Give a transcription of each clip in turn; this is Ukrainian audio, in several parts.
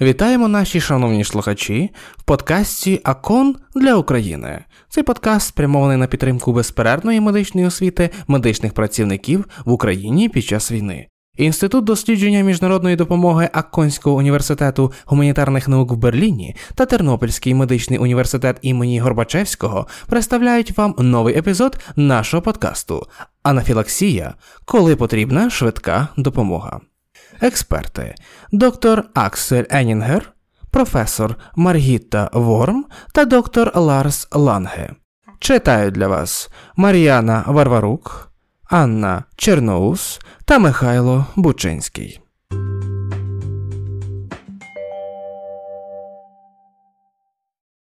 Вітаємо наші шановні слухачі в подкасті Акон для України. Цей подкаст спрямований на підтримку безперервної медичної освіти медичних працівників в Україні під час війни. Інститут дослідження міжнародної допомоги Акконського університету гуманітарних наук в Берліні та Тернопільський медичний університет імені Горбачевського представляють вам новий епізод нашого подкасту Анафілаксія, коли потрібна швидка допомога. Експерти доктор Аксель Енінгер, професор Маргітта Ворм та доктор Ларс Ланге. Читають для вас Мар'яна Варварук, Анна Черноус та Михайло Бучинський.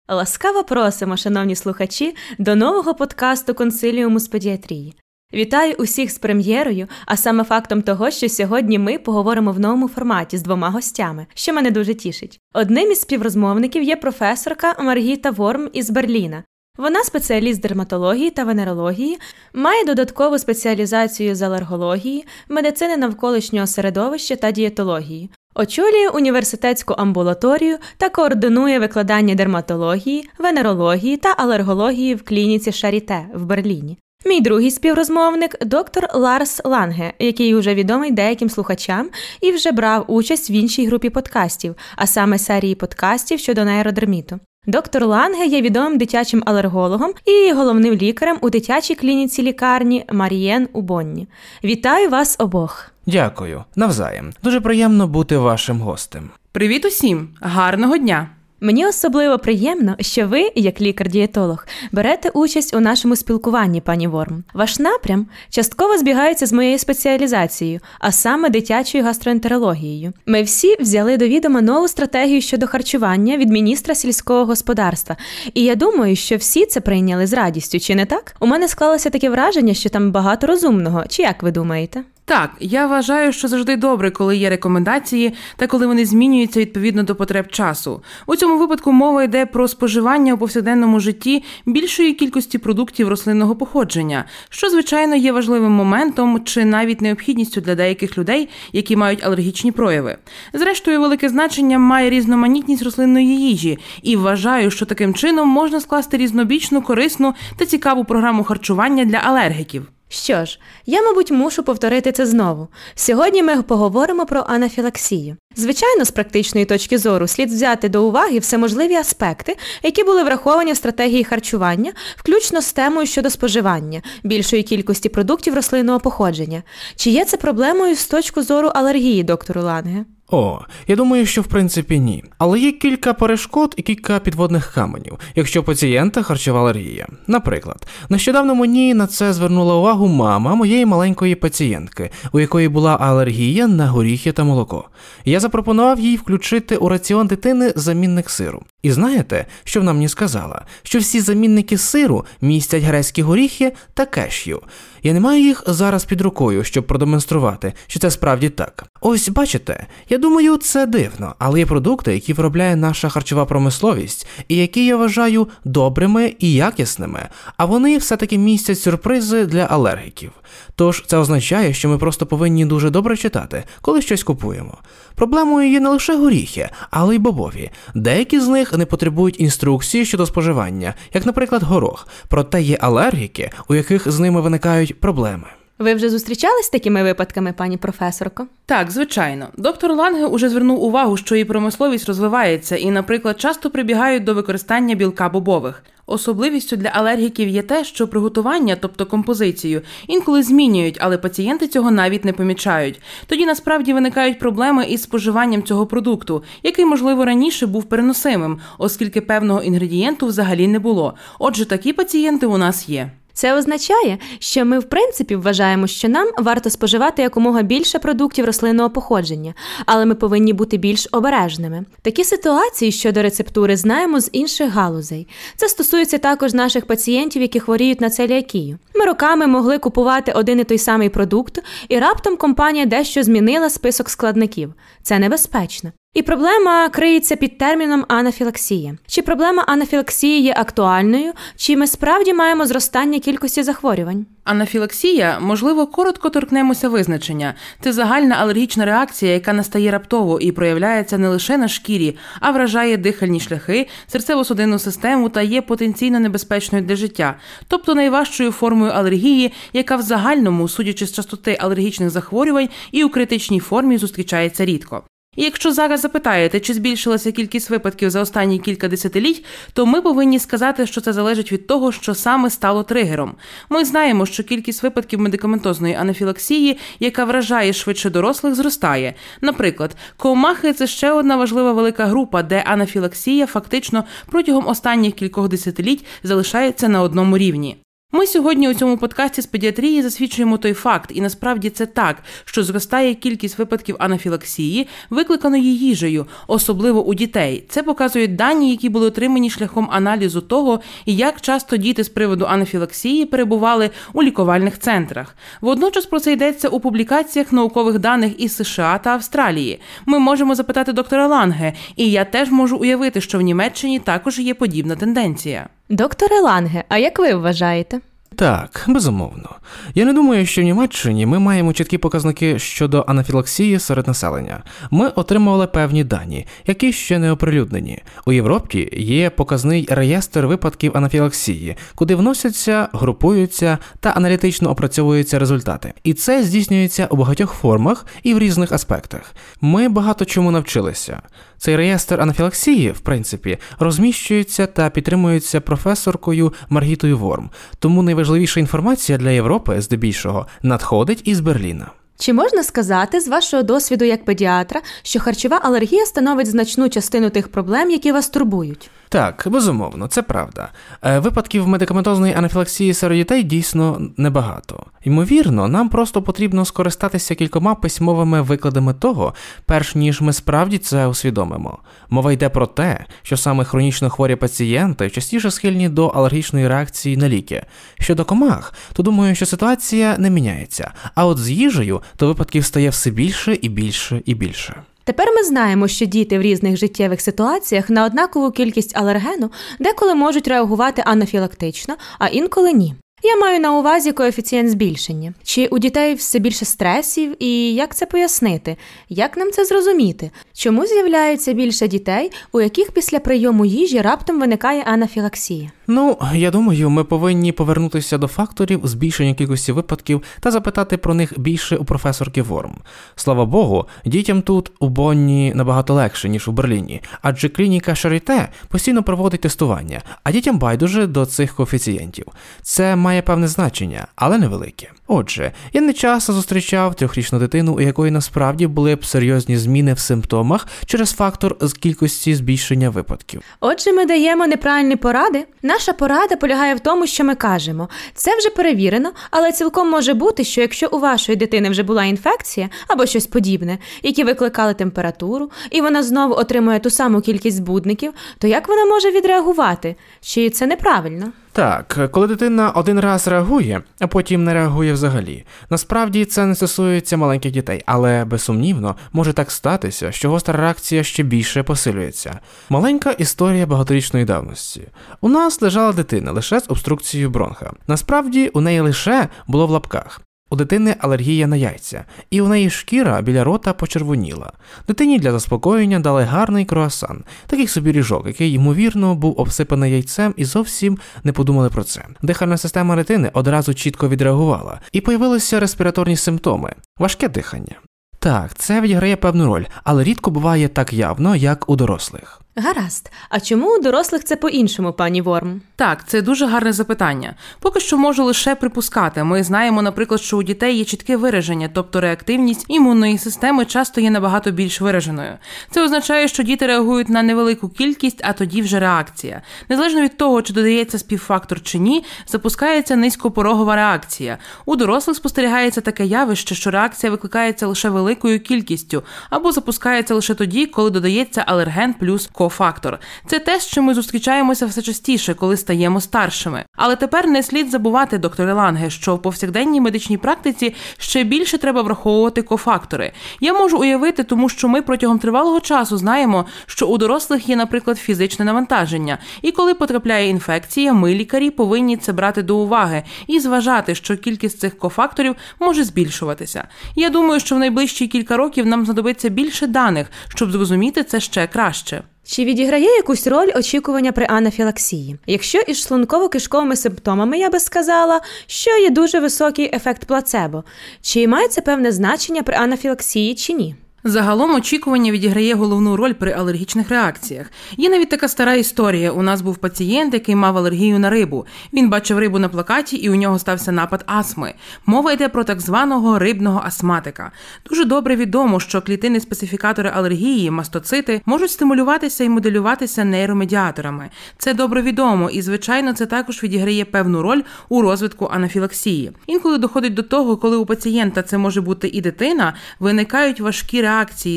Ласкаво просимо, шановні слухачі, до нового подкасту консиліуму з педіатрії. Вітаю усіх з прем'єрою, а саме фактом того, що сьогодні ми поговоримо в новому форматі з двома гостями, що мене дуже тішить. Одним із співрозмовників є професорка Маргіта Ворм із Берліна. Вона спеціаліст дерматології та венерології, має додаткову спеціалізацію з алергології, медицини навколишнього середовища та дієтології. Очолює університетську амбулаторію та координує викладання дерматології, венерології та алергології в клініці Шаріте в Берліні. Мій другий співрозмовник доктор Ларс Ланге, який уже відомий деяким слухачам і вже брав участь в іншій групі подкастів, а саме серії подкастів щодо нейродерміту. Доктор Ланге є відомим дитячим алергологом і головним лікарем у дитячій клініці лікарні Марієн у Бонні. Вітаю вас обох! Дякую, навзаєм. Дуже приємно бути вашим гостем. Привіт усім! Гарного дня! Мені особливо приємно, що ви, як лікар-дієтолог, берете участь у нашому спілкуванні, пані Ворм. Ваш напрям частково збігається з моєю спеціалізацією, а саме дитячою гастроентерологією. Ми всі взяли до відома нову стратегію щодо харчування від міністра сільського господарства, і я думаю, що всі це прийняли з радістю, чи не так? У мене склалося таке враження, що там багато розумного. Чи як ви думаєте? Так, я вважаю, що завжди добре, коли є рекомендації та коли вони змінюються відповідно до потреб часу. У цьому випадку мова йде про споживання у повсякденному житті більшої кількості продуктів рослинного походження, що звичайно є важливим моментом чи навіть необхідністю для деяких людей, які мають алергічні прояви. Зрештою, велике значення має різноманітність рослинної їжі, і вважаю, що таким чином можна скласти різнобічну, корисну та цікаву програму харчування для алергіків. Що ж, я, мабуть, мушу повторити це знову. Сьогодні ми поговоримо про анафілаксію. Звичайно, з практичної точки зору слід взяти до уваги всеможливі аспекти, які були враховані в стратегії харчування, включно з темою щодо споживання більшої кількості продуктів рослинного походження. Чи є це проблемою з точки зору алергії, доктору Ланге? О, я думаю, що в принципі ні. Але є кілька перешкод і кілька підводних каменів, якщо пацієнта харчова алергія. Наприклад, нещодавно мені на це звернула увагу мама моєї маленької пацієнтки, у якої була алергія на горіхи та молоко. Я запропонував їй включити у раціон дитини замінник сиру. І знаєте, що вона мені сказала? Що всі замінники сиру містять грецькі горіхи та кешю. Я не маю їх зараз під рукою, щоб продемонструвати, що це справді так. Ось бачите, я думаю, це дивно, але є продукти, які виробляє наша харчова промисловість, і які я вважаю добрими і якісними, а вони все-таки містять сюрпризи для алергіків. Тож це означає, що ми просто повинні дуже добре читати, коли щось купуємо. Проблемою є не лише горіхи, але й бобові. Деякі з них не потребують інструкції щодо споживання, як, наприклад, горох, проте є алергіки, у яких з ними виникають проблеми. Ви вже зустрічались з такими випадками, пані професорко? Так, звичайно. Доктор Ланге уже звернув увагу, що її промисловість розвивається і, наприклад, часто прибігають до використання білка бобових. Особливістю для алергіків є те, що приготування, тобто композицію, інколи змінюють, але пацієнти цього навіть не помічають. Тоді насправді виникають проблеми із споживанням цього продукту, який, можливо, раніше був переносимим, оскільки певного інгредієнту взагалі не було. Отже, такі пацієнти у нас є. Це означає, що ми в принципі вважаємо, що нам варто споживати якомога більше продуктів рослинного походження, але ми повинні бути більш обережними. Такі ситуації щодо рецептури знаємо з інших галузей. Це стосується також наших пацієнтів, які хворіють на целіакію. Ми роками могли купувати один і той самий продукт, і раптом компанія дещо змінила список складників. Це небезпечно. І проблема криється під терміном анафілаксія. Чи проблема анафілаксії є актуальною, чи ми справді маємо зростання кількості захворювань? Анафілаксія, можливо, коротко торкнемося визначення. Це загальна алергічна реакція, яка настає раптово і проявляється не лише на шкірі, а вражає дихальні шляхи, серцево-судинну систему та є потенційно небезпечною для життя, тобто найважчою формою алергії, яка в загальному, судячи з частоти алергічних захворювань, і у критичній формі зустрічається рідко. І якщо зараз запитаєте, чи збільшилася кількість випадків за останні кілька десятиліть, то ми повинні сказати, що це залежить від того, що саме стало тригером. Ми знаємо, що кількість випадків медикаментозної анафілаксії, яка вражає швидше дорослих, зростає. Наприклад, комахи це ще одна важлива велика група, де анафілаксія фактично протягом останніх кількох десятиліть залишається на одному рівні. Ми сьогодні у цьому подкасті з педіатрії засвідчуємо той факт, і насправді це так, що зростає кількість випадків анафілаксії, викликаної їжею, особливо у дітей. Це показують дані, які були отримані шляхом аналізу того, як часто діти з приводу анафілаксії перебували у лікувальних центрах. Водночас про це йдеться у публікаціях наукових даних із США та Австралії. Ми можемо запитати доктора Ланге, і я теж можу уявити, що в Німеччині також є подібна тенденція. Докторе Ланге, а як ви вважаєте? Так, безумовно. Я не думаю, що в Німеччині ми маємо чіткі показники щодо анафілаксії серед населення. Ми отримували певні дані, які ще не оприлюднені. У Європі є показний реєстр випадків анафілаксії, куди вносяться, групуються та аналітично опрацьовуються результати. І це здійснюється у багатьох формах і в різних аспектах. Ми багато чому навчилися. Цей реєстр анафілаксії, в принципі, розміщується та підтримується професоркою Маргітою Ворм, тому найважливіша інформація для Європи, здебільшого, надходить із Берліна. Чи можна сказати з вашого досвіду як педіатра, що харчова алергія становить значну частину тих проблем, які вас турбують? Так, безумовно, це правда. Е, Випадків медикаментозної анафілаксії серед дітей дійсно небагато. Ймовірно, нам просто потрібно скористатися кількома письмовими викладами того, перш ніж ми справді це усвідомимо. Мова йде про те, що саме хронічно хворі пацієнти частіше схильні до алергічної реакції на ліки. Щодо комах, то думаю, що ситуація не міняється. А от з їжею то випадків стає все більше і більше і більше. Тепер ми знаємо, що діти в різних життєвих ситуаціях на однакову кількість алергену деколи можуть реагувати анафілактично, а інколи ні. Я маю на увазі коефіцієнт збільшення. Чи у дітей все більше стресів, і як це пояснити? Як нам це зрозуміти? Чому з'являється більше дітей, у яких після прийому їжі раптом виникає анафілаксія? Ну, я думаю, ми повинні повернутися до факторів збільшення кількості випадків та запитати про них більше у професорки Ворм. Слава Богу, дітям тут у Бонні набагато легше, ніж у Берліні, адже клініка Шаріте постійно проводить тестування, а дітям байдуже до цих коефіцієнтів. Це має певне значення, але невелике. Отже, я не часто зустрічав трьохрічну дитину, у якої насправді були б серйозні зміни в симптомах через фактор з кількості збільшення випадків. Отже, ми даємо неправильні поради. Наша порада полягає в тому, що ми кажемо. Це вже перевірено, але цілком може бути, що якщо у вашої дитини вже була інфекція або щось подібне, які викликали температуру, і вона знову отримує ту саму кількість збудників, то як вона може відреагувати? Чи це неправильно? Так, коли дитина один раз реагує, а потім не реагує взагалі. Насправді це не стосується маленьких дітей, але безсумнівно може так статися, що гостра реакція ще більше посилюється. Маленька історія багаторічної давності. У нас лежала дитина лише з обструкцією бронха. Насправді у неї лише було в лапках. У дитини алергія на яйця, і у неї шкіра біля рота почервоніла. Дитині для заспокоєння дали гарний круасан, такий собі ріжок, який, ймовірно, був обсипаний яйцем і зовсім не подумали про це. Дихальна система дитини одразу чітко відреагувала, і появилися респіраторні симптоми, важке дихання. Так, це відіграє певну роль, але рідко буває так явно, як у дорослих. Гаразд. А чому у дорослих це по-іншому, пані Ворм? Так, це дуже гарне запитання. Поки що можу лише припускати. Ми знаємо, наприклад, що у дітей є чітке вираження, тобто реактивність імунної системи часто є набагато більш вираженою. Це означає, що діти реагують на невелику кількість, а тоді вже реакція. Незалежно від того, чи додається співфактор чи ні, запускається низькопорогова реакція. У дорослих спостерігається таке явище, що реакція викликається лише великою кількістю, або запускається лише тоді, коли додається алерген плюс кофактор. Це те, з чим ми зустрічаємося все частіше, коли стаємо старшими. Але тепер не слід забувати, докторе Ланге, що в повсякденній медичній практиці ще більше треба враховувати кофактори. Я можу уявити, тому що ми протягом тривалого часу знаємо, що у дорослих є, наприклад, фізичне навантаження, і коли потрапляє інфекція, ми лікарі повинні це брати до уваги і зважати, що кількість цих кофакторів може збільшуватися. Я думаю, що в найближчі кілька років нам знадобиться більше даних, щоб зрозуміти це ще краще. Чи відіграє якусь роль очікування при анафілаксії? Якщо із шлунково-кишковими симптомами я би сказала, що є дуже високий ефект плацебо, чи має це певне значення при анафілаксії чи ні? Загалом очікування відіграє головну роль при алергічних реакціях. Є навіть така стара історія. У нас був пацієнт, який мав алергію на рибу. Він бачив рибу на плакаті, і у нього стався напад астми. Мова йде про так званого рибного астматика. Дуже добре відомо, що клітини специфікатори алергії, мастоцити, можуть стимулюватися і моделюватися нейромедіаторами. Це добре відомо, і звичайно, це також відіграє певну роль у розвитку анафілаксії. Інколи доходить до того, коли у пацієнта це може бути і дитина, виникають важкі реакції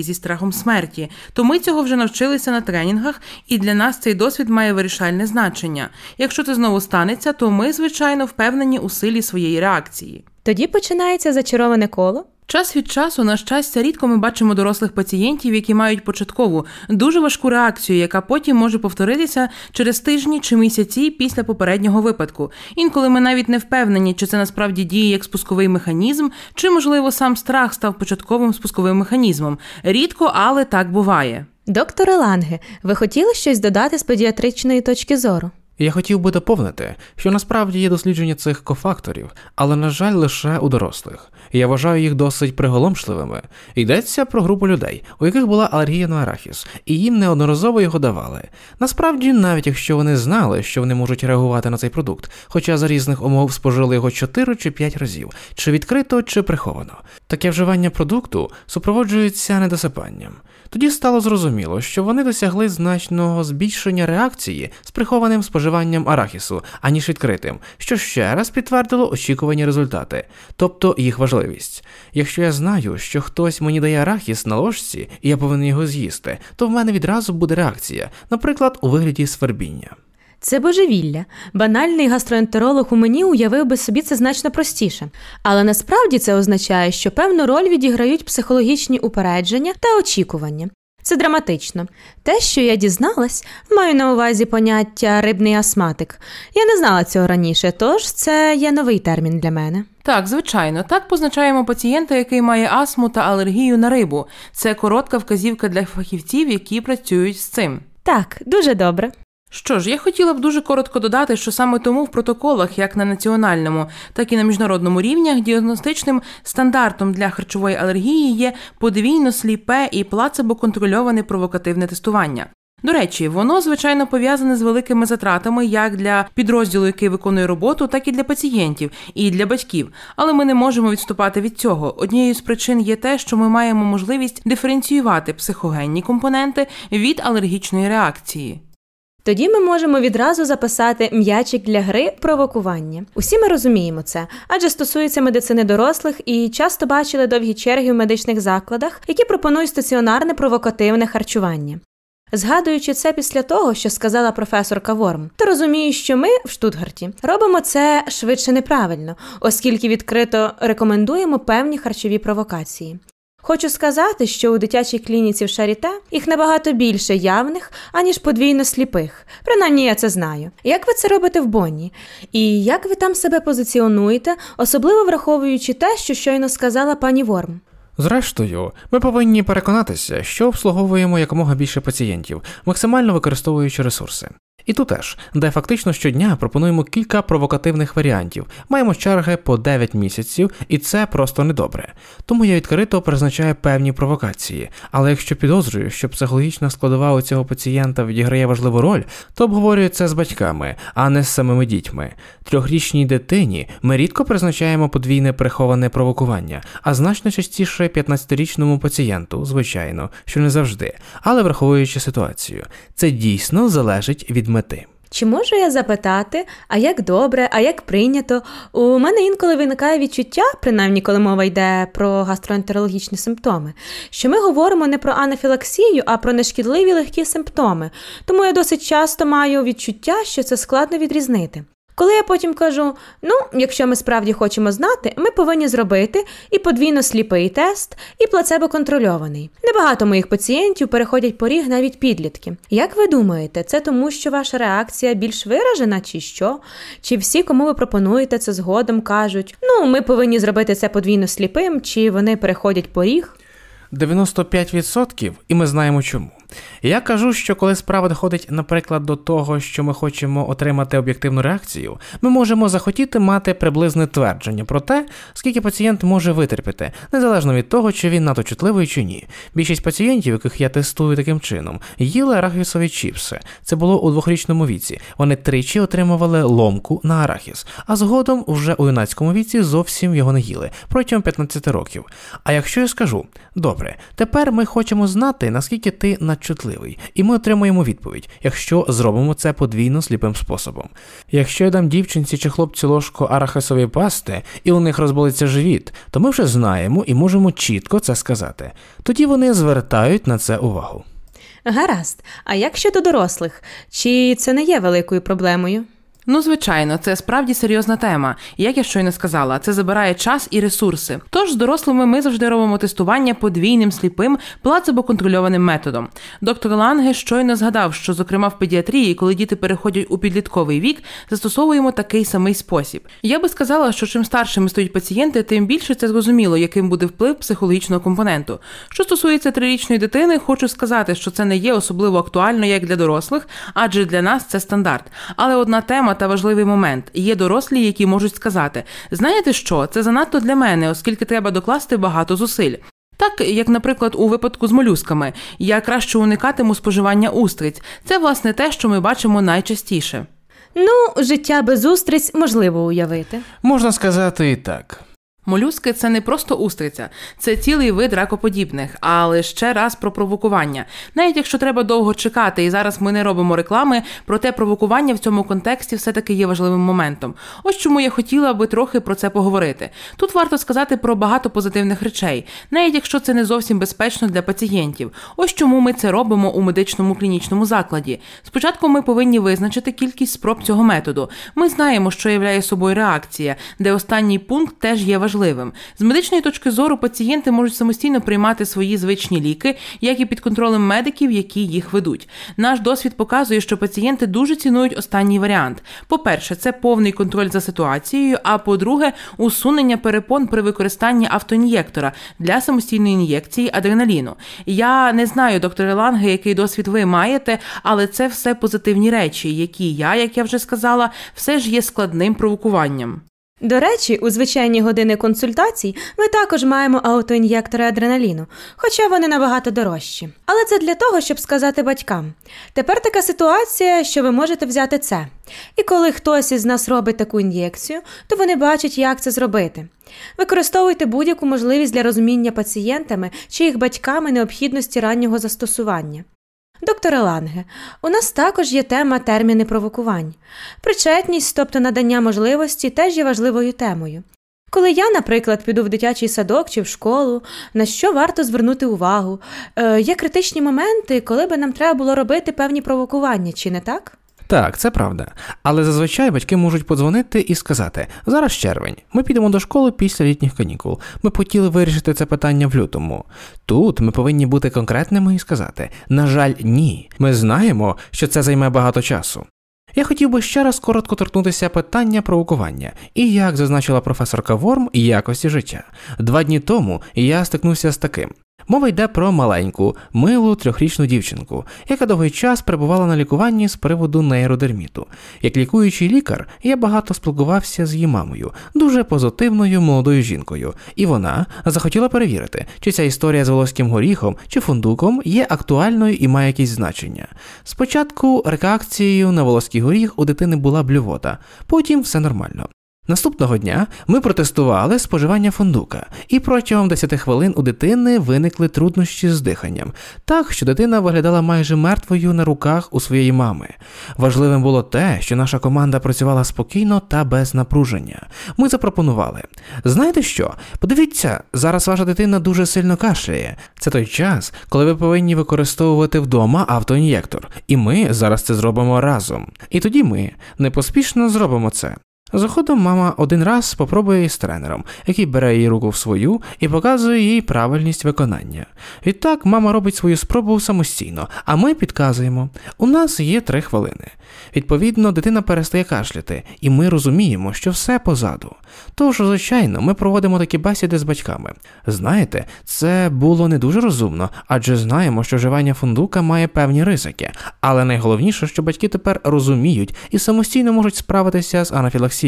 зі страхом смерті, то ми цього вже навчилися на тренінгах, і для нас цей досвід має вирішальне значення. Якщо це знову станеться, то ми, звичайно, впевнені у силі своєї реакції. Тоді починається зачароване коло. Час від часу, на щастя, рідко ми бачимо дорослих пацієнтів, які мають початкову дуже важку реакцію, яка потім може повторитися через тижні чи місяці після попереднього випадку. Інколи ми навіть не впевнені, чи це насправді діє як спусковий механізм, чи можливо сам страх став початковим спусковим механізмом. Рідко, але так буває. Докторе Ланге, ви хотіли щось додати з педіатричної точки зору? Я хотів би доповнити, що насправді є дослідження цих кофакторів, але, на жаль, лише у дорослих. Я вважаю їх досить приголомшливими. Йдеться про групу людей, у яких була алергія на арахіс, і їм неодноразово його давали. Насправді, навіть якщо вони знали, що вони можуть реагувати на цей продукт, хоча за різних умов спожили його 4 чи 5 разів, чи відкрито, чи приховано. Таке вживання продукту супроводжується недосипанням. Тоді стало зрозуміло, що вони досягли значного збільшення реакції з прихованим споживанням арахісу, аніж відкритим, що ще раз підтвердило очікувані результати, тобто їх важливість. Якщо я знаю, що хтось мені дає арахіс на ложці, і я повинен його з'їсти, то в мене відразу буде реакція, наприклад, у вигляді свербіння. Це божевілля. Банальний гастроентеролог у мені уявив би собі це значно простіше. Але насправді це означає, що певну роль відіграють психологічні упередження та очікування. Це драматично. Те, що я дізналась, маю на увазі поняття рибний астматик. Я не знала цього раніше, тож це є новий термін для мене. Так, звичайно, так позначаємо пацієнта, який має астму та алергію на рибу. Це коротка вказівка для фахівців, які працюють з цим. Так, дуже добре. Що ж, я хотіла б дуже коротко додати, що саме тому в протоколах, як на національному, так і на міжнародному рівнях, діагностичним стандартом для харчової алергії є подвійно сліпе і плацебо-контрольоване провокативне тестування. До речі, воно звичайно пов'язане з великими затратами як для підрозділу, який виконує роботу, так і для пацієнтів і для батьків. Але ми не можемо відступати від цього. Однією з причин є те, що ми маємо можливість диференціювати психогенні компоненти від алергічної реакції. Тоді ми можемо відразу записати м'ячик для гри провокування. Усі ми розуміємо це, адже стосується медицини дорослих і часто бачили довгі черги в медичних закладах, які пропонують стаціонарне провокативне харчування. Згадуючи це після того, що сказала професорка Ворм, то розумію, що ми в Штутгарті робимо це швидше неправильно, оскільки відкрито рекомендуємо певні харчові провокації. Хочу сказати, що у дитячій клініці в Шаріте їх набагато більше явних, аніж подвійно сліпих. Принаймні я це знаю. Як ви це робите в Бонні? І як ви там себе позиціонуєте, особливо враховуючи те, що щойно сказала пані Ворм? Зрештою, ми повинні переконатися, що обслуговуємо якомога більше пацієнтів, максимально використовуючи ресурси. І тут теж, де фактично щодня пропонуємо кілька провокативних варіантів, маємо черги по 9 місяців, і це просто недобре. Тому я відкрито призначаю певні провокації. Але якщо підозрюю, що психологічна складова у цього пацієнта відіграє важливу роль, то обговорюю це з батьками, а не з самими дітьми. Трьохрічній дитині ми рідко призначаємо подвійне приховане провокування, а значно частіше 15-річному пацієнту, звичайно, що не завжди, але враховуючи ситуацію, це дійсно залежить від мети. Чи можу я запитати, а як добре, а як прийнято? У мене інколи виникає відчуття, принаймні коли мова йде про гастроентерологічні симптоми, що ми говоримо не про анафілаксію, а про нешкідливі легкі симптоми. Тому я досить часто маю відчуття, що це складно відрізнити. Коли я потім кажу, ну, якщо ми справді хочемо знати, ми повинні зробити і подвійно сліпий тест, і плацебо контрольований. Небагато моїх пацієнтів переходять поріг навіть підлітки. Як ви думаєте, це тому, що ваша реакція більш виражена, чи що? Чи всі, кому ви пропонуєте це згодом, кажуть, ну, ми повинні зробити це подвійно сліпим, чи вони переходять поріг? 95% і ми знаємо чому. Я кажу, що коли справа доходить, наприклад, до того, що ми хочемо отримати об'єктивну реакцію, ми можемо захотіти мати приблизне твердження про те, скільки пацієнт може витерпіти, незалежно від того, чи він надто чутливий чи ні. Більшість пацієнтів, яких я тестую таким чином, їли арахісові чіпси. Це було у двохрічному віці. Вони тричі отримували ломку на арахіс, а згодом вже у юнацькому віці зовсім його не їли протягом 15 років. А якщо я скажу, добре, тепер ми хочемо знати, наскільки ти надчутливий, і ми отримуємо відповідь, якщо зробимо це подвійно сліпим способом. Якщо я дам дівчинці чи хлопцю ложку арахисової пасти, і у них розболиться живіт, то ми вже знаємо і можемо чітко це сказати. Тоді вони звертають на це увагу. Гаразд, а як щодо дорослих? Чи це не є великою проблемою? Ну, звичайно, це справді серйозна тема. Як я щойно сказала, це забирає час і ресурси. Тож з дорослими ми завжди робимо тестування подвійним сліпим плацебо-контрольованим методом. Доктор Ланге щойно згадав, що, зокрема, в педіатрії, коли діти переходять у підлітковий вік, застосовуємо такий самий спосіб. Я би сказала, що чим старшими стають пацієнти, тим більше це зрозуміло, яким буде вплив психологічного компоненту. Що стосується трирічної дитини, хочу сказати, що це не є особливо актуально як для дорослих, адже для нас це стандарт. Але одна тема та важливий момент. Є дорослі, які можуть сказати: знаєте що, це занадто для мене, оскільки треба докласти багато зусиль. Так, як, наприклад, у випадку з молюсками, я краще уникатиму споживання устриць. Це власне те, що ми бачимо найчастіше. Ну, життя без устриць можливо уявити. Можна сказати і так. Молюски це не просто устриця, це цілий вид ракоподібних, але ще раз про провокування. Навіть якщо треба довго чекати, і зараз ми не робимо реклами, проте провокування в цьому контексті все-таки є важливим моментом. Ось чому я хотіла би трохи про це поговорити. Тут варто сказати про багато позитивних речей, навіть якщо це не зовсім безпечно для пацієнтів. Ось чому ми це робимо у медичному клінічному закладі. Спочатку ми повинні визначити кількість спроб цього методу. Ми знаємо, що являє собою реакція, де останній пункт теж є важливим важливим. З медичної точки зору пацієнти можуть самостійно приймати свої звичні ліки, як і під контролем медиків, які їх ведуть. Наш досвід показує, що пацієнти дуже цінують останній варіант. По-перше, це повний контроль за ситуацією. А по-друге, усунення перепон при використанні автоін'єктора для самостійної ін'єкції адреналіну. Я не знаю, доктор Ланге, який досвід ви маєте, але це все позитивні речі, які я, як я вже сказала, все ж є складним провокуванням. До речі, у звичайні години консультацій ми також маємо аутоін'єктори адреналіну, хоча вони набагато дорожчі. Але це для того, щоб сказати батькам. Тепер така ситуація, що ви можете взяти це. І коли хтось із нас робить таку ін'єкцію, то вони бачать, як це зробити. Використовуйте будь-яку можливість для розуміння пацієнтами чи їх батьками необхідності раннього застосування. Докторе Ланге, у нас також є тема терміни провокувань. Причетність, тобто надання можливості, теж є важливою темою. Коли я, наприклад, піду в дитячий садок чи в школу, на що варто звернути увагу, е, є критичні моменти, коли би нам треба було робити певні провокування, чи не так? Так, це правда. Але зазвичай батьки можуть подзвонити і сказати: зараз червень, ми підемо до школи після літніх канікул. Ми хотіли вирішити це питання в лютому. Тут ми повинні бути конкретними і сказати: на жаль, ні. Ми знаємо, що це займе багато часу. Я хотів би ще раз коротко торкнутися питання провокування і як зазначила професорка Ворм якості життя. Два дні тому я стикнувся з таким. Мова йде про маленьку, милу трьохрічну дівчинку, яка довгий час перебувала на лікуванні з приводу нейродерміту. Як лікуючий лікар, я багато спілкувався з її мамою, дуже позитивною молодою жінкою, і вона захотіла перевірити, чи ця історія з волоським горіхом чи фундуком є актуальною і має якесь значення. Спочатку реакцією на волоський горіх у дитини була блювота, потім все нормально. Наступного дня ми протестували споживання фундука, і протягом 10 хвилин у дитини виникли труднощі з диханням, так що дитина виглядала майже мертвою на руках у своєї мами. Важливим було те, що наша команда працювала спокійно та без напруження. Ми запропонували: знаєте що? Подивіться, зараз ваша дитина дуже сильно кашляє. Це той час, коли ви повинні використовувати вдома автоін'єктор, і ми зараз це зробимо разом. І тоді ми непоспішно зробимо це. Заходом мама один раз попробує із тренером, який бере її руку в свою і показує їй правильність виконання. Відтак мама робить свою спробу самостійно, а ми підказуємо. У нас є три хвилини. Відповідно, дитина перестає кашляти, і ми розуміємо, що все позаду. Тож, звичайно, ми проводимо такі бесіди з батьками. Знаєте, це було не дуже розумно, адже знаємо, що вживання фундука має певні ризики. Але найголовніше, що батьки тепер розуміють і самостійно можуть справитися з анафілаксією.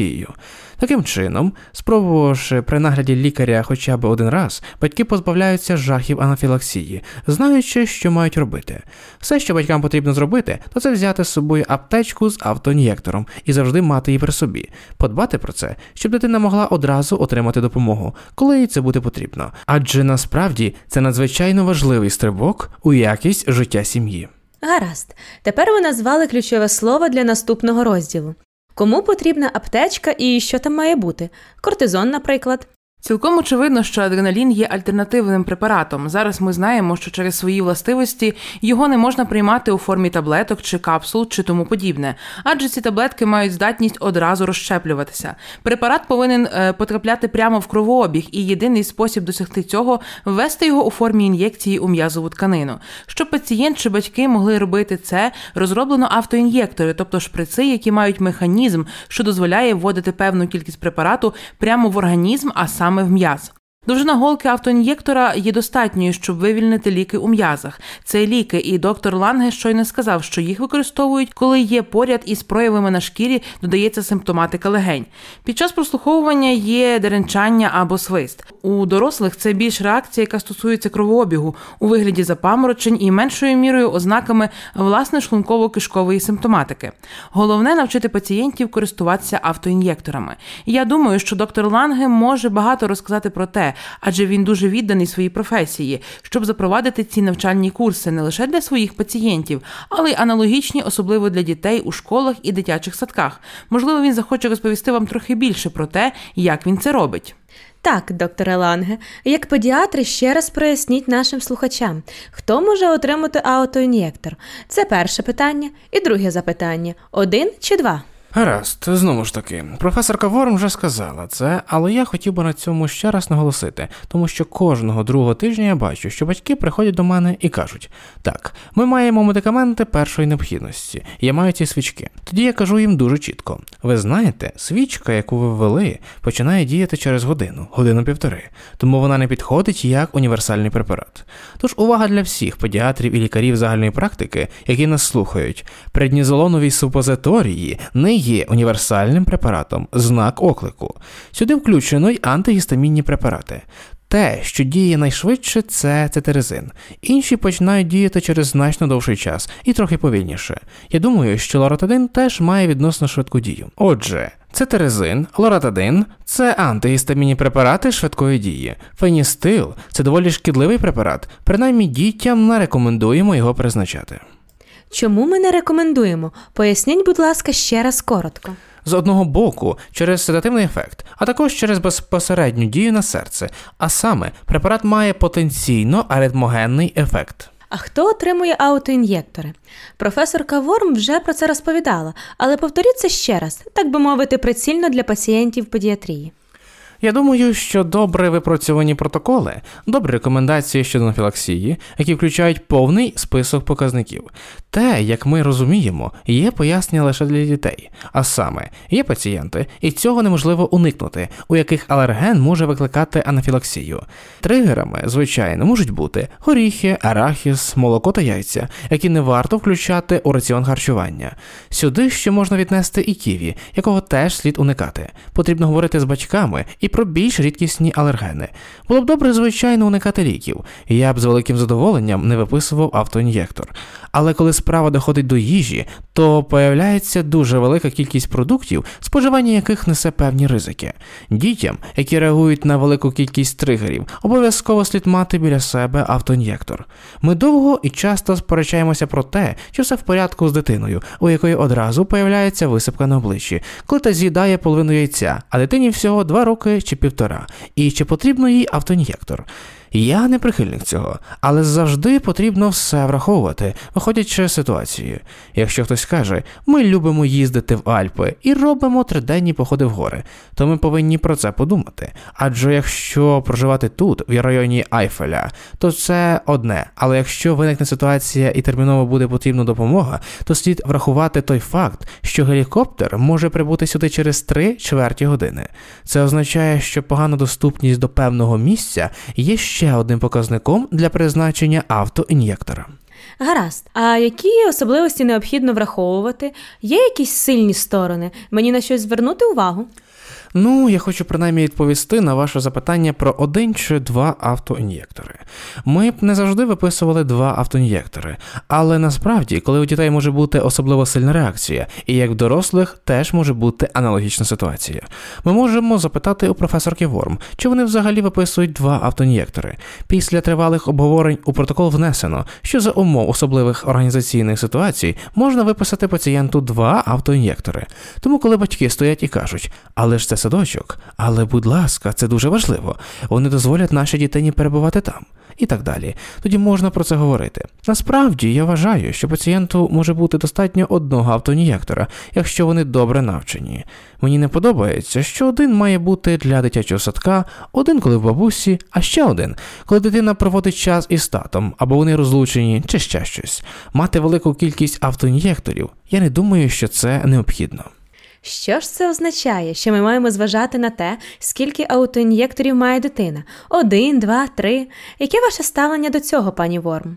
Таким чином, спробувавши при нагляді лікаря хоча б один раз, батьки позбавляються жахів анафілаксії, знаючи, що мають робити. Все, що батькам потрібно зробити, то це взяти з собою аптечку з автоін'єктором і завжди мати її при собі, подбати про це, щоб дитина могла одразу отримати допомогу, коли їй це буде потрібно. Адже насправді це надзвичайно важливий стрибок у якість життя сім'ї. Гаразд. Тепер ви назвали ключове слово для наступного розділу. Кому потрібна аптечка і що там має бути? Кортизон, наприклад. Цілком очевидно, що адреналін є альтернативним препаратом. Зараз ми знаємо, що через свої властивості його не можна приймати у формі таблеток чи капсул чи тому подібне, адже ці таблетки мають здатність одразу розщеплюватися. Препарат повинен е, потрапляти прямо в кровообіг, і єдиний спосіб досягти цього ввести його у формі ін'єкції у м'язову тканину. Щоб пацієнт чи батьки могли робити це, розроблено автоін'єктори, тобто шприци, які мають механізм, що дозволяє вводити певну кількість препарату прямо в організм, а саме в м'яз. Довжина голки автоін'єктора є достатньою, щоб вивільнити ліки у м'язах. Це ліки, і доктор Ланге щойно сказав, що їх використовують, коли є поряд із проявами на шкірі, додається симптоматика легень. Під час прослуховування є деренчання або свист. У дорослих це більш реакція, яка стосується кровообігу у вигляді запаморочень і меншою мірою ознаками власне шлунково-кишкової симптоматики. Головне навчити пацієнтів користуватися автоін'єкторами. Я думаю, що доктор Ланге може багато розказати про те адже він дуже відданий своїй професії, щоб запровадити ці навчальні курси не лише для своїх пацієнтів, але й аналогічні, особливо для дітей у школах і дитячих садках. Можливо, він захоче розповісти вам трохи більше про те, як він це робить. Так, докторе Ланге, як педіатри ще раз проясніть нашим слухачам, хто може отримати аутоін'єктор? Це перше питання. І друге запитання: один чи два? Гаразд, знову ж таки, професорка Ворм вже сказала це, але я хотів би на цьому ще раз наголосити, тому що кожного другого тижня я бачу, що батьки приходять до мене і кажуть: так, ми маємо медикаменти першої необхідності, я маю ці свічки. Тоді я кажу їм дуже чітко: ви знаєте, свічка, яку ви ввели, починає діяти через годину, годину-півтори, тому вона не підходить як універсальний препарат. Тож увага для всіх педіатрів і лікарів загальної практики, які нас слухають, преднізолонові супозиторії не є універсальним препаратом, знак оклику. Сюди включено й антигістамінні препарати. Те, що діє найшвидше, це цетерезин. Інші починають діяти через значно довший час і трохи повільніше. Я думаю, що лоратадин теж має відносно швидку дію. Отже, цетерезин, лоратадин це антигістамінні препарати швидкої дії. Феністил це доволі шкідливий препарат, принаймні дітям не рекомендуємо його призначати. Чому ми не рекомендуємо? Поясніть, будь ласка, ще раз коротко. З одного боку, через седативний ефект, а також через безпосередню дію на серце. А саме, препарат має потенційно аритмогенний ефект. А хто отримує аутоін'єктори? Професорка Ворм вже про це розповідала, але повторіть це ще раз, так би мовити, прицільно для пацієнтів педіатрії. Я думаю, що добре випрацьовані протоколи, добрі рекомендації щодо анафілаксії, які включають повний список показників. Те, як ми розуміємо, є пояснення лише для дітей. А саме, є пацієнти, і цього неможливо уникнути, у яких алерген може викликати анафілаксію. Тригерами, звичайно, можуть бути горіхи, арахіс, молоко та яйця, які не варто включати у раціон харчування. Сюди ще можна віднести і ківі, якого теж слід уникати. Потрібно говорити з батьками і про більш рідкісні алергени. Було б добре, звичайно, уникати ліків. Я б з великим задоволенням не виписував автоін'єктор. Але коли справа доходить до їжі, то появляється дуже велика кількість продуктів, споживання яких несе певні ризики. Дітям, які реагують на велику кількість тригерів, обов'язково слід мати біля себе автоін'єктор. Ми довго і часто сперечаємося про те, чи все в порядку з дитиною, у якої одразу появляється висипка на обличчі, коли та з'їдає половину яйця, а дитині всього два роки чи півтора, і чи потрібно їй автоін'єктор. Я не прихильник цього, але завжди потрібно все враховувати, виходячи з ситуації. Якщо хтось каже, ми любимо їздити в Альпи і робимо триденні походи в гори, то ми повинні про це подумати. Адже якщо проживати тут, в районі Айфеля, то це одне. Але якщо виникне ситуація і терміново буде потрібна допомога, то слід врахувати той факт, що гелікоптер може прибути сюди через три чверті години. Це означає, що погана доступність до певного місця є ще ще одним показником для призначення автоін'єктора. Гаразд, а які особливості необхідно враховувати? Є якісь сильні сторони? Мені на щось звернути увагу? Ну, я хочу принаймні відповісти на ваше запитання про один чи два автоін'єктори. Ми б не завжди виписували два автоін'єктори, але насправді, коли у дітей може бути особливо сильна реакція, і як в дорослих теж може бути аналогічна ситуація. Ми можемо запитати у професорки Ворм, чи вони взагалі виписують два автоін'єктори. Після тривалих обговорень у протокол внесено, що за умов особливих організаційних ситуацій можна виписати пацієнту два автоін'єктори. Тому, коли батьки стоять і кажуть, але ж це садочок, але, будь ласка, це дуже важливо. Вони дозволять нашій дитині перебувати там. І так далі, тоді можна про це говорити. Насправді я вважаю, що пацієнту може бути достатньо одного автонієктора, якщо вони добре навчені. Мені не подобається, що один має бути для дитячого садка, один коли в бабусі, а ще один, коли дитина проводить час із татом, або вони розлучені, чи ще щось. Мати велику кількість автоін'єкторів, я не думаю, що це необхідно. Що ж це означає, що ми маємо зважати на те, скільки аутоін'єкторів має дитина? Один, два, три. Яке ваше ставлення до цього, пані Ворм?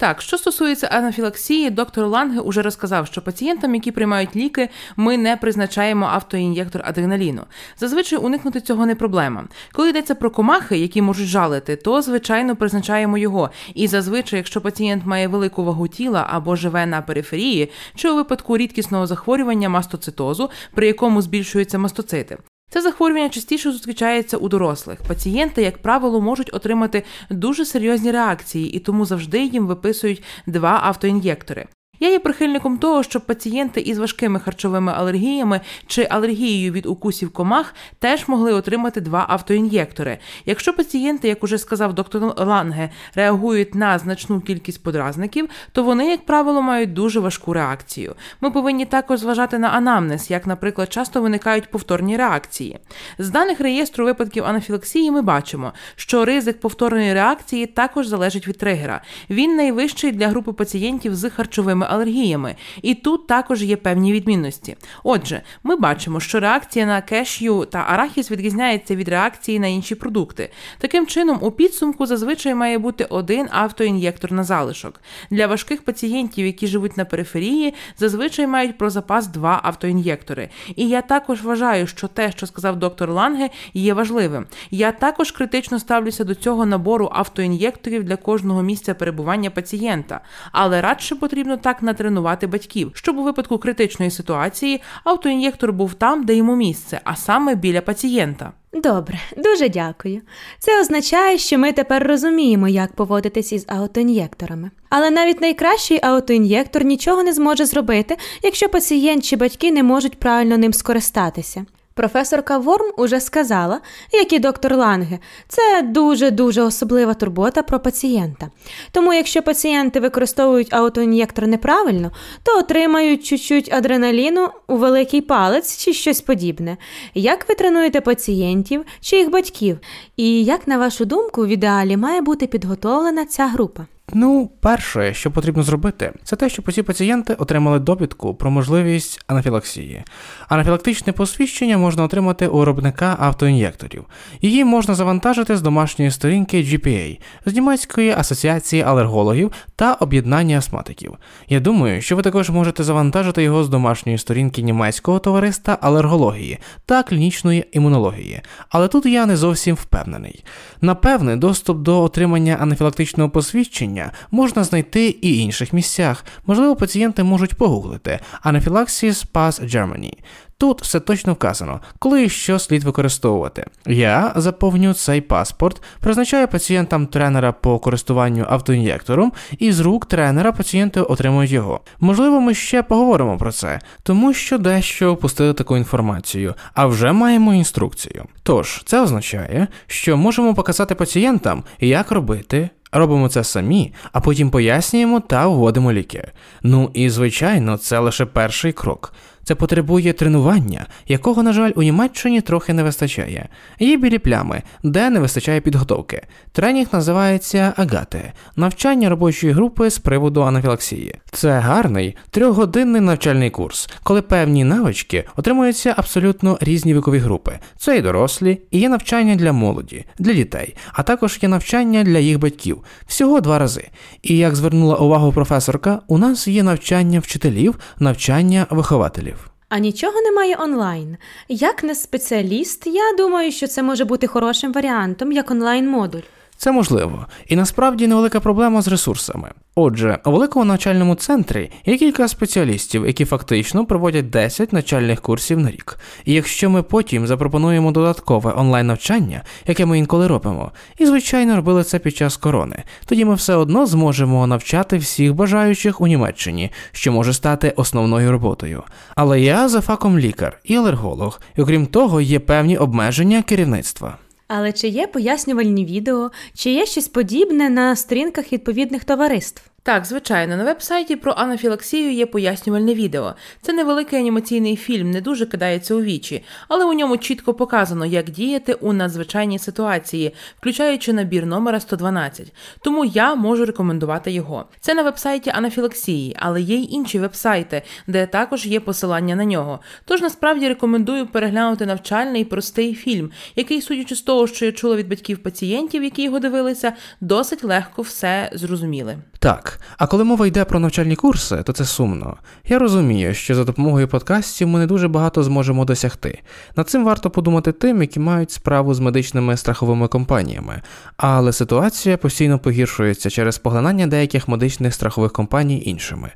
Так, що стосується анафілаксії, доктор Ланге уже розказав, що пацієнтам, які приймають ліки, ми не призначаємо автоін'єктор адреналіну. Зазвичай уникнути цього не проблема. Коли йдеться про комахи, які можуть жалити, то звичайно призначаємо його. І зазвичай, якщо пацієнт має велику вагу тіла або живе на периферії, чи у випадку рідкісного захворювання мастоцитозу, при якому збільшуються мастоцити. Це захворювання частіше зустрічається у дорослих. Пацієнти, як правило, можуть отримати дуже серйозні реакції, і тому завжди їм виписують два автоін'єктори. Я є прихильником того, щоб пацієнти із важкими харчовими алергіями чи алергією від укусів комах теж могли отримати два автоін'єктори. Якщо пацієнти, як уже сказав доктор Ланге, реагують на значну кількість подразників, то вони, як правило, мають дуже важку реакцію. Ми повинні також зважати на анамнез, як, наприклад, часто виникають повторні реакції. З даних реєстру випадків анафілаксії ми бачимо, що ризик повторної реакції також залежить від тригера. Він найвищий для групи пацієнтів з харчовими алергіями, і тут також є певні відмінності. Отже, ми бачимо, що реакція на кешю та арахіс відрізняється від реакції на інші продукти. Таким чином, у підсумку зазвичай має бути один автоін'єктор на залишок. Для важких пацієнтів, які живуть на периферії, зазвичай мають про запас два автоін'єктори. І я також вважаю, що те, що сказав доктор Ланге, є важливим. Я також критично ставлюся до цього набору автоін'єкторів для кожного місця перебування пацієнта, але радше потрібно так натренувати батьків, щоб у випадку критичної ситуації автоін'єктор був там, де йому місце, а саме біля пацієнта. Добре, дуже дякую. Це означає, що ми тепер розуміємо, як поводитись із аутоін'єкторами. Але навіть найкращий аутоін'єктор нічого не зможе зробити, якщо пацієнт чи батьки не можуть правильно ним скористатися. Професорка Ворм уже сказала, як і доктор Ланге, це дуже-дуже особлива турбота про пацієнта. Тому, якщо пацієнти використовують аутоін'єктор неправильно, то отримають чуть-чуть адреналіну у великий палець чи щось подібне. Як ви тренуєте пацієнтів чи їх батьків? І як, на вашу думку, в ідеалі має бути підготовлена ця група? Ну, перше, що потрібно зробити, це те, щоб усі пацієнти отримали довідку про можливість анафілаксії. Анафілактичне посвідчення можна отримати у виробника автоін'єкторів. Її можна завантажити з домашньої сторінки GPA, з німецької асоціації алергологів та об'єднання астматиків. Я думаю, що ви також можете завантажити його з домашньої сторінки німецького товариства алергології та клінічної імунології. Але тут я не зовсім впевнений. Напевне, доступ до отримання анафілактичного посвідчення можна знайти і інших місцях. Можливо, пацієнти можуть погуглити Anaphylaxis Pass Germany. Тут все точно вказано, коли і що слід використовувати. Я заповню цей паспорт, призначаю пацієнтам тренера по користуванню автоін'єктором, і з рук тренера пацієнти отримують його. Можливо, ми ще поговоримо про це, тому що дещо опустили таку інформацію, а вже маємо інструкцію. Тож, це означає, що можемо показати пацієнтам, як робити. Робимо це самі, а потім пояснюємо та вводимо ліки. Ну і звичайно, це лише перший крок. Це потребує тренування, якого, на жаль, у Німеччині трохи не вистачає. Є білі плями, де не вистачає підготовки. Тренінг називається агати навчання робочої групи з приводу анафілаксії. Це гарний трьохгодинний навчальний курс, коли певні навички отримуються абсолютно різні вікові групи. Це і дорослі, і є навчання для молоді, для дітей, а також є навчання для їх батьків. Всього два рази. І як звернула увагу професорка, у нас є навчання вчителів, навчання вихователів. А нічого немає онлайн. Як не спеціаліст, я думаю, що це може бути хорошим варіантом як онлайн-модуль. Це можливо, і насправді невелика проблема з ресурсами. Отже, у великому навчальному центрі є кілька спеціалістів, які фактично проводять 10 навчальних курсів на рік. І якщо ми потім запропонуємо додаткове онлайн навчання, яке ми інколи робимо, і звичайно робили це під час корони, тоді ми все одно зможемо навчати всіх бажаючих у Німеччині, що може стати основною роботою. Але я за факом лікар і алерголог, і окрім того, є певні обмеження керівництва. Але чи є пояснювальні відео, чи є щось подібне на сторінках відповідних товариств? Так, звичайно, на веб-сайті про анафілаксію є пояснювальне відео. Це невеликий анімаційний фільм, не дуже кидається у вічі, але у ньому чітко показано, як діяти у надзвичайній ситуації, включаючи набір номера 112. Тому я можу рекомендувати його. Це на веб-сайті анафілаксії, але є й інші веб-сайти, де також є посилання на нього. Тож насправді рекомендую переглянути навчальний простий фільм, який, судячи з того, що я чула від батьків пацієнтів, які його дивилися, досить легко все зрозуміли. Так, а коли мова йде про навчальні курси, то це сумно. Я розумію, що за допомогою подкастів ми не дуже багато зможемо досягти. Над цим варто подумати тим, які мають справу з медичними страховими компаніями, але ситуація постійно погіршується через поглинання деяких медичних страхових компаній іншими.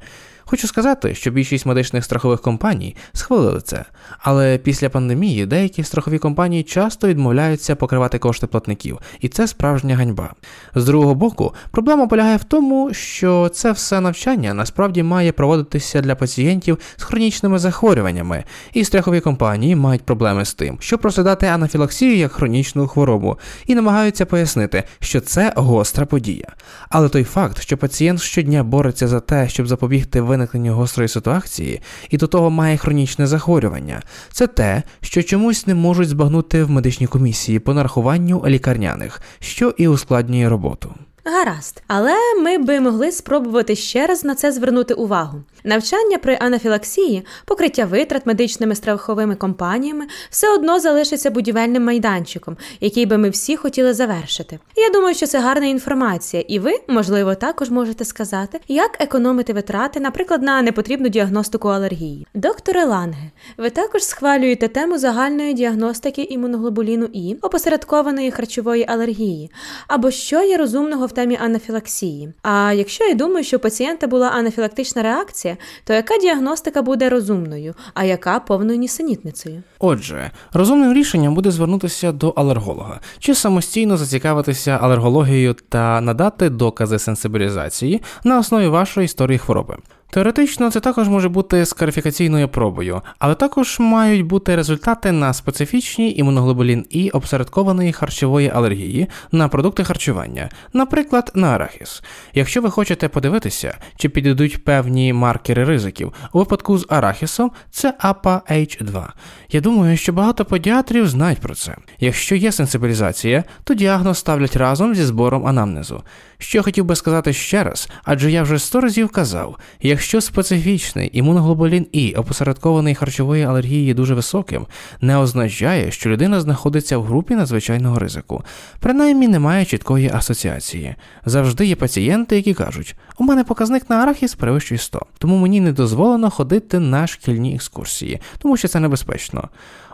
Хочу сказати, що більшість медичних страхових компаній схвалили це, але після пандемії деякі страхові компанії часто відмовляються покривати кошти платників, і це справжня ганьба. З другого боку, проблема полягає в тому, що це все навчання насправді має проводитися для пацієнтів з хронічними захворюваннями, і страхові компанії мають проблеми з тим, щоб розглядати анафілаксію як хронічну хворобу, і намагаються пояснити, що це гостра подія. Але той факт, що пацієнт щодня бореться за те, щоб запобігти виникненню гострої ситуації, і до того має хронічне захворювання, це те, що чомусь не можуть збагнути в медичній комісії по нарахуванню лікарняних, що і ускладнює роботу. Гаразд, але ми би могли спробувати ще раз на це звернути увагу. Навчання при анафілаксії, покриття витрат медичними страховими компаніями все одно залишиться будівельним майданчиком, який би ми всі хотіли завершити. Я думаю, що це гарна інформація, і ви, можливо, також можете сказати, як економити витрати, наприклад, на непотрібну діагностику алергії. Докторе Ланге, ви також схвалюєте тему загальної діагностики імуноглобуліну І, опосередкованої харчової алергії, або що є розумного в темі анафілаксії. А якщо я думаю, що у пацієнта була анафілактична реакція, то яка діагностика буде розумною, а яка повною нісенітницею? Отже, розумним рішенням буде звернутися до алерголога чи самостійно зацікавитися алергологією та надати докази сенсибілізації на основі вашої історії хвороби. Теоретично це також може бути скарифікаційною пробою, але також мають бути результати на специфічній імуноглобулін І обсередкованої харчової алергії на продукти харчування, наприклад, на арахіс. Якщо ви хочете подивитися, чи підійдуть певні маркери ризиків, у випадку з арахісом це APA-H2. Я думаю, що багато педіатрів знають про це. Якщо є сенсибілізація, то діагноз ставлять разом зі збором анамнезу. Що хотів би сказати ще раз, адже я вже сто разів казав, якщо специфічний імуноглобулін І опосередкований харчової алергії дуже високим, не означає, що людина знаходиться в групі надзвичайного ризику. Принаймні немає чіткої асоціації. Завжди є пацієнти, які кажуть, у мене показник на арахіс перевищує 100, тому мені не дозволено ходити на шкільні екскурсії, тому що це небезпечно.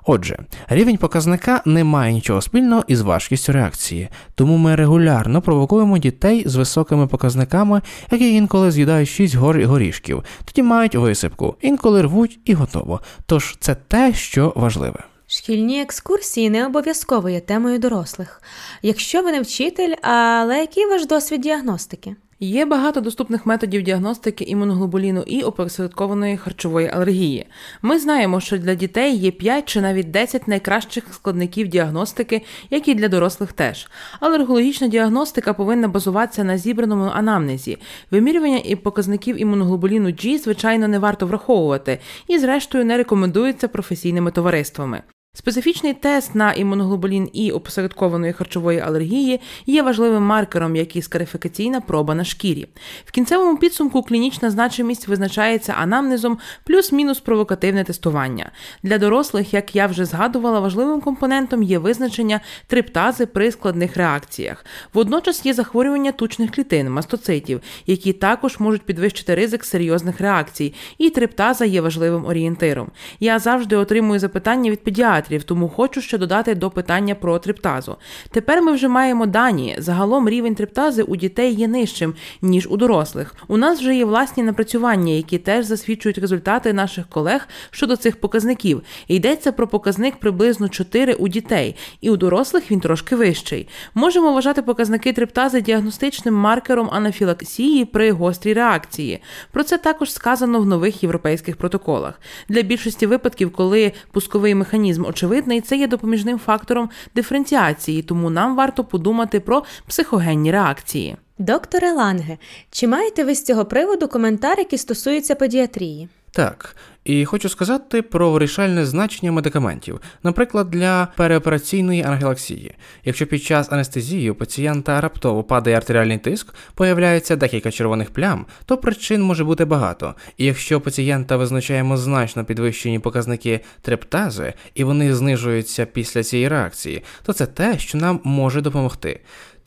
Отже, рівень показника не має нічого спільного із важкістю реакції, тому ми регулярно провокуємо дітей з високими показниками, які інколи з'їдають 6 гор горішків, тоді мають висипку, інколи рвуть і готово. Тож це те, що важливе. Шкільні екскурсії не обов'язково є темою дорослих. Якщо ви не вчитель, але який ваш досвід діагностики? Є багато доступних методів діагностики імуноглобуліну і опосередкованої харчової алергії. Ми знаємо, що для дітей є 5 чи навіть 10 найкращих складників діагностики, як і для дорослих теж. Алергологічна діагностика повинна базуватися на зібраному анамнезі. Вимірювання і показників імуноглобуліну G, звичайно, не варто враховувати, і, зрештою, не рекомендується професійними товариствами. Специфічний тест на імуноглобулін і опосередкованої харчової алергії є важливим маркером, як і скарифікаційна проба на шкірі. В кінцевому підсумку клінічна значимість визначається анамнезом плюс-мінус провокативне тестування. Для дорослих, як я вже згадувала, важливим компонентом є визначення триптази при складних реакціях. Водночас є захворювання тучних клітин, мастоцитів, які також можуть підвищити ризик серйозних реакцій, і триптаза є важливим орієнтиром. Я завжди отримую запитання від педіатрів, педіатрів, тому хочу ще додати до питання про триптазу. Тепер ми вже маємо дані. Загалом рівень триптази у дітей є нижчим, ніж у дорослих. У нас вже є власні напрацювання, які теж засвідчують результати наших колег щодо цих показників. йдеться про показник приблизно 4 у дітей, і у дорослих він трошки вищий. Можемо вважати показники триптази діагностичним маркером анафілаксії при гострій реакції. Про це також сказано в нових європейських протоколах. Для більшості випадків, коли пусковий механізм очевидний, це є допоміжним фактором диференціації, тому нам варто подумати про психогенні реакції. Докторе Ланге, чи маєте ви з цього приводу коментар, який стосується педіатрії? Так, і хочу сказати про вирішальне значення медикаментів, наприклад, для переопераційної анафілаксії. Якщо під час анестезії у пацієнта раптово падає артеріальний тиск, появляється декілька червоних плям, то причин може бути багато. І якщо пацієнта визначаємо значно підвищені показники трептази, і вони знижуються після цієї реакції, то це те, що нам може допомогти.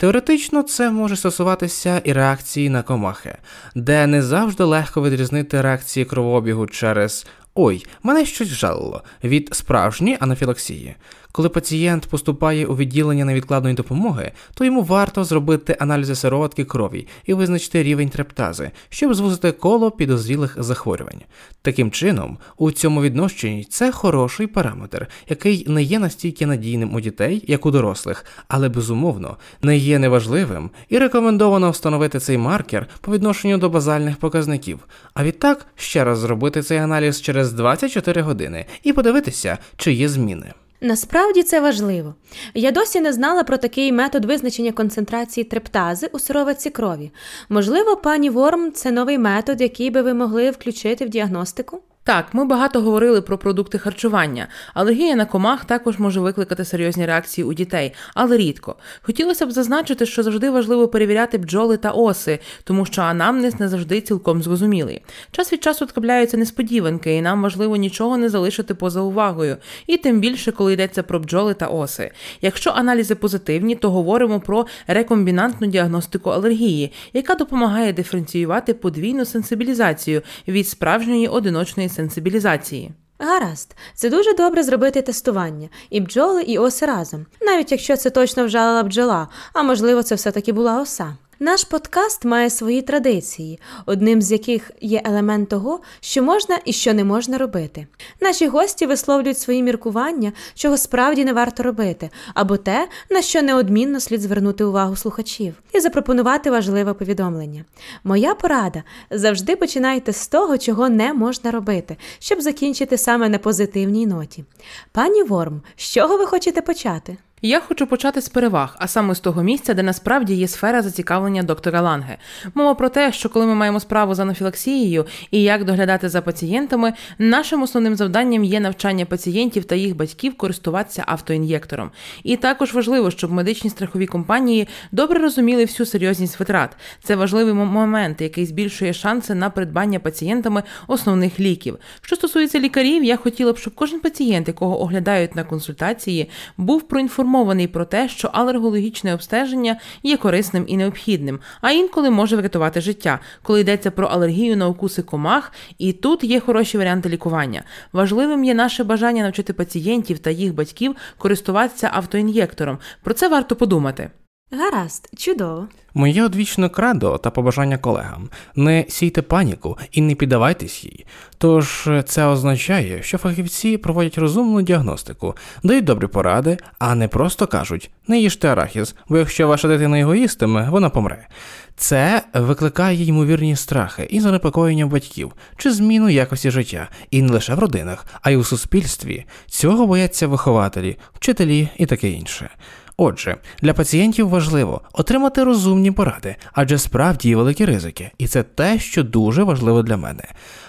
Теоретично це може стосуватися і реакції на комахи, де не завжди легко відрізнити реакції кровообігу через ой, мене щось вжалило від справжньої анафілаксії. Коли пацієнт поступає у відділення невідкладної допомоги, то йому варто зробити аналізи сироватки крові і визначити рівень трептази, щоб звузити коло підозрілих захворювань. Таким чином, у цьому відношенні це хороший параметр, який не є настільки надійним у дітей, як у дорослих, але безумовно не є неважливим і рекомендовано встановити цей маркер по відношенню до базальних показників. А відтак ще раз зробити цей аналіз через 24 години і подивитися, чи є зміни. Насправді це важливо. Я досі не знала про такий метод визначення концентрації трептази у сировиці крові. Можливо, пані Ворм це новий метод, який би ви могли включити в діагностику? Так, ми багато говорили про продукти харчування. Алергія на комах також може викликати серйозні реакції у дітей, але рідко. Хотілося б зазначити, що завжди важливо перевіряти бджоли та оси, тому що анамнез не завжди цілком зрозумілий. Час від часу трапляються несподіванки, і нам важливо нічого не залишити поза увагою, і тим більше, коли йдеться про бджоли та оси. Якщо аналізи позитивні, то говоримо про рекомбінантну діагностику алергії, яка допомагає диференціювати подвійну сенсибілізацію від справжньої одиночної сенсибілізації. Гаразд, це дуже добре зробити тестування і бджоли, і оси разом, навіть якщо це точно вжалила бджола, а можливо, це все таки була оса. Наш подкаст має свої традиції, одним з яких є елемент того, що можна і що не можна робити. Наші гості висловлюють свої міркування, чого справді не варто робити, або те, на що неодмінно слід звернути увагу слухачів, і запропонувати важливе повідомлення. Моя порада завжди починайте з того, чого не можна робити, щоб закінчити саме на позитивній ноті. Пані Ворм, з чого ви хочете почати? Я хочу почати з переваг, а саме з того місця, де насправді є сфера зацікавлення доктора Ланге. Мова про те, що коли ми маємо справу з анафілаксією і як доглядати за пацієнтами, нашим основним завданням є навчання пацієнтів та їх батьків користуватися автоін'єктором. І також важливо, щоб медичні страхові компанії добре розуміли всю серйозність витрат. Це важливий момент, який збільшує шанси на придбання пацієнтами основних ліків. Що стосується лікарів, я хотіла б, щоб кожен пацієнт, якого оглядають на консультації, був проінформований поінформований про те, що алергологічне обстеження є корисним і необхідним, а інколи може врятувати життя, коли йдеться про алергію на укуси комах, і тут є хороші варіанти лікування. Важливим є наше бажання навчити пацієнтів та їх батьків користуватися автоін'єктором. Про це варто подумати. Гаразд, чудово. Моє одвічне крадо та побажання колегам не сійте паніку і не піддавайтесь їй. Тож це означає, що фахівці проводять розумну діагностику, дають добрі поради, а не просто кажуть не їжте арахіс, бо якщо ваша дитина його їстиме, вона помре. Це викликає ймовірні страхи і занепокоєння батьків чи зміну якості життя, і не лише в родинах, а й у суспільстві. Цього бояться вихователі, вчителі і таке інше. Отже, для пацієнтів важливо отримати розумні поради, адже справді є великі ризики, і це те, що дуже важливо для мене.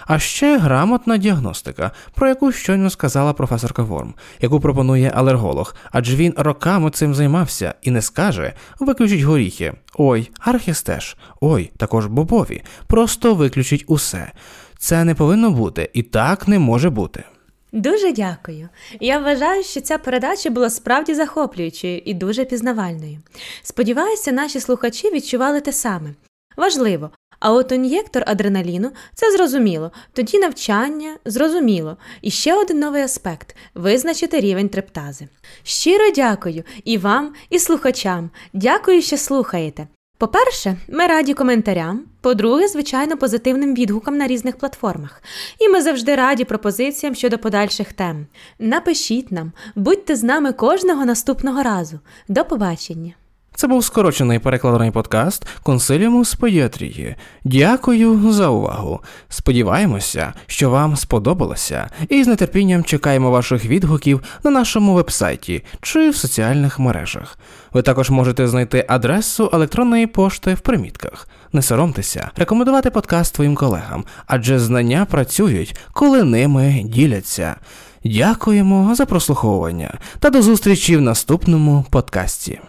А ще грамотна діагностика, про яку щойно сказала професорка Ворм, яку пропонує алерголог, адже він роками цим займався і не скаже виключіть горіхи. Ой, архіс теж, ой, також бобові. Просто виключіть усе. Це не повинно бути, і так не може бути. Дуже дякую. Я вважаю, що ця передача була справді захоплюючою і дуже пізнавальною. Сподіваюся, наші слухачі відчували те саме. Важливо. А от ін'єктор адреналіну це зрозуміло, тоді навчання зрозуміло. І ще один новий аспект визначити рівень трептази. Щиро дякую і вам, і слухачам. Дякую, що слухаєте. По-перше, ми раді коментарям. По-друге, звичайно, позитивним відгукам на різних платформах. І ми завжди раді пропозиціям щодо подальших тем. Напишіть нам, будьте з нами кожного наступного разу. До побачення! Це був скорочений перекладений подкаст Консиліуму з педіатрії. Дякую за увагу. Сподіваємося, що вам сподобалося, і з нетерпінням чекаємо ваших відгуків на нашому вебсайті чи в соціальних мережах. Ви також можете знайти адресу електронної пошти в примітках. Не соромтеся, рекомендувати подкаст своїм колегам, адже знання працюють, коли ними діляться. Дякуємо за прослуховування та до зустрічі в наступному подкасті.